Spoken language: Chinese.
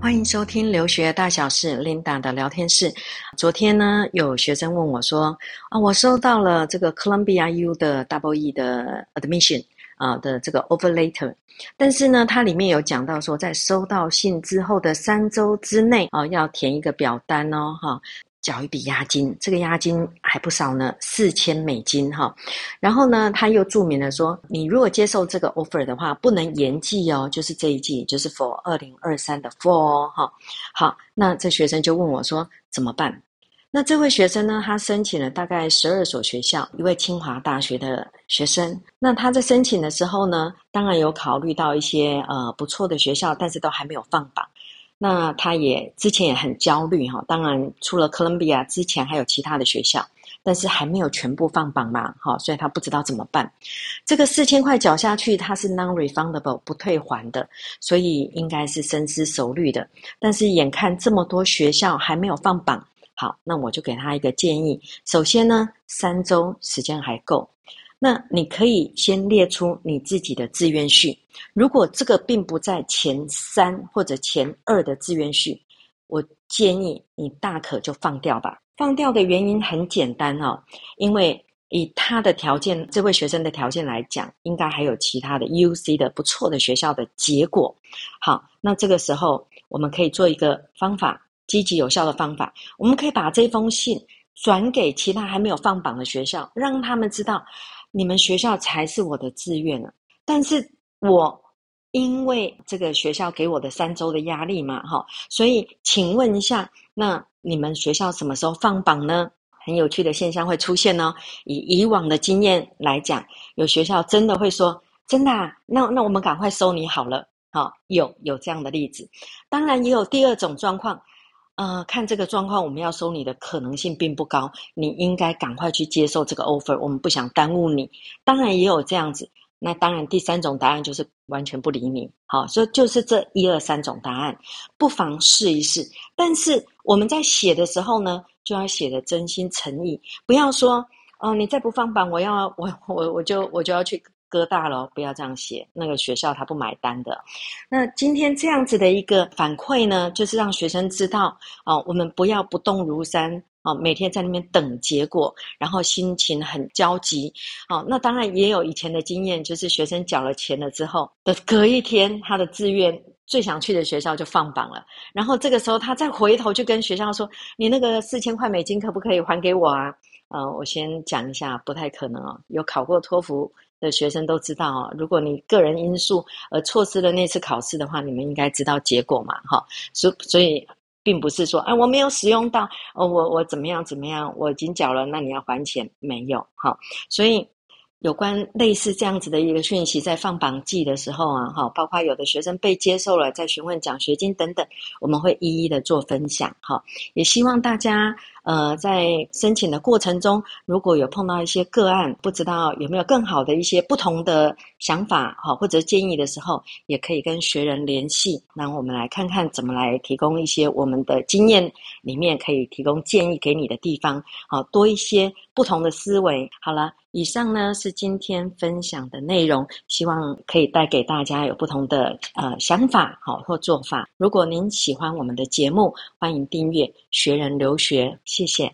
欢迎收听留学大小事，Linda 的聊天室。昨天呢，有学生问我说：“啊，我收到了这个 Columbia U 的 Double E 的 Admission 啊的这个 Offer Letter，但是呢，它里面有讲到说，在收到信之后的三周之内啊，要填一个表单哦，哈。”缴一笔押金，这个押金还不少呢，四千美金哈。然后呢，他又注明了说，你如果接受这个 offer 的话，不能延季哦，就是这一季，就是 for 二零二三的 fall 哦哈。好，那这学生就问我说怎么办？那这位学生呢，他申请了大概十二所学校，一位清华大学的学生。那他在申请的时候呢，当然有考虑到一些呃不错的学校，但是都还没有放榜。那他也之前也很焦虑哈，当然除了哥伦比亚之前还有其他的学校，但是还没有全部放榜嘛，哈，所以他不知道怎么办。这个四千块缴下去，它是 non-refundable 不退还的，所以应该是深思熟虑的。但是眼看这么多学校还没有放榜，好，那我就给他一个建议。首先呢，三周时间还够。那你可以先列出你自己的志愿序，如果这个并不在前三或者前二的志愿序，我建议你大可就放掉吧。放掉的原因很简单哦，因为以他的条件，这位学生的条件来讲，应该还有其他的 UC 的不错的学校的结果。好，那这个时候我们可以做一个方法，积极有效的方法，我们可以把这封信转给其他还没有放榜的学校，让他们知道。你们学校才是我的志愿呢，但是我因为这个学校给我的三周的压力嘛，哈，所以请问一下，那你们学校什么时候放榜呢？很有趣的现象会出现哦。以以往的经验来讲，有学校真的会说：“真的啊，那那我们赶快收你好了。”好，有有这样的例子。当然也有第二种状况。呃，看这个状况，我们要收你的可能性并不高。你应该赶快去接受这个 offer，我们不想耽误你。当然也有这样子，那当然第三种答案就是完全不理你。好，所以就是这一二三种答案，不妨试一试。但是我们在写的时候呢，就要写的真心诚意，不要说，哦、你再不放榜，我要我我我就我就要去。哥大咯，不要这样写，那个学校他不买单的。那今天这样子的一个反馈呢，就是让学生知道哦，我们不要不动如山哦，每天在那边等结果，然后心情很焦急。哦，那当然也有以前的经验，就是学生缴了钱了之后的隔一天，他的志愿最想去的学校就放榜了，然后这个时候他再回头就跟学校说：“你那个四千块美金可不可以还给我啊？”呃，我先讲一下，不太可能哦，有考过托福。的学生都知道哦，如果你个人因素而错失了那次考试的话，你们应该知道结果嘛，哈，所所以并不是说，哎，我没有使用到，哦，我我怎么样怎么样，我已经缴了，那你要还钱，没有，哈，所以。有关类似这样子的一个讯息，在放榜季的时候啊，哈，包括有的学生被接受了，在询问奖学金等等，我们会一一的做分享，哈，也希望大家，呃，在申请的过程中，如果有碰到一些个案，不知道有没有更好的一些不同的想法，哈，或者建议的时候，也可以跟学人联系，那我们来看看怎么来提供一些我们的经验里面可以提供建议给你的地方，好，多一些不同的思维。好了。以上呢是今天分享的内容，希望可以带给大家有不同的呃想法好或做法。如果您喜欢我们的节目，欢迎订阅学人留学，谢谢。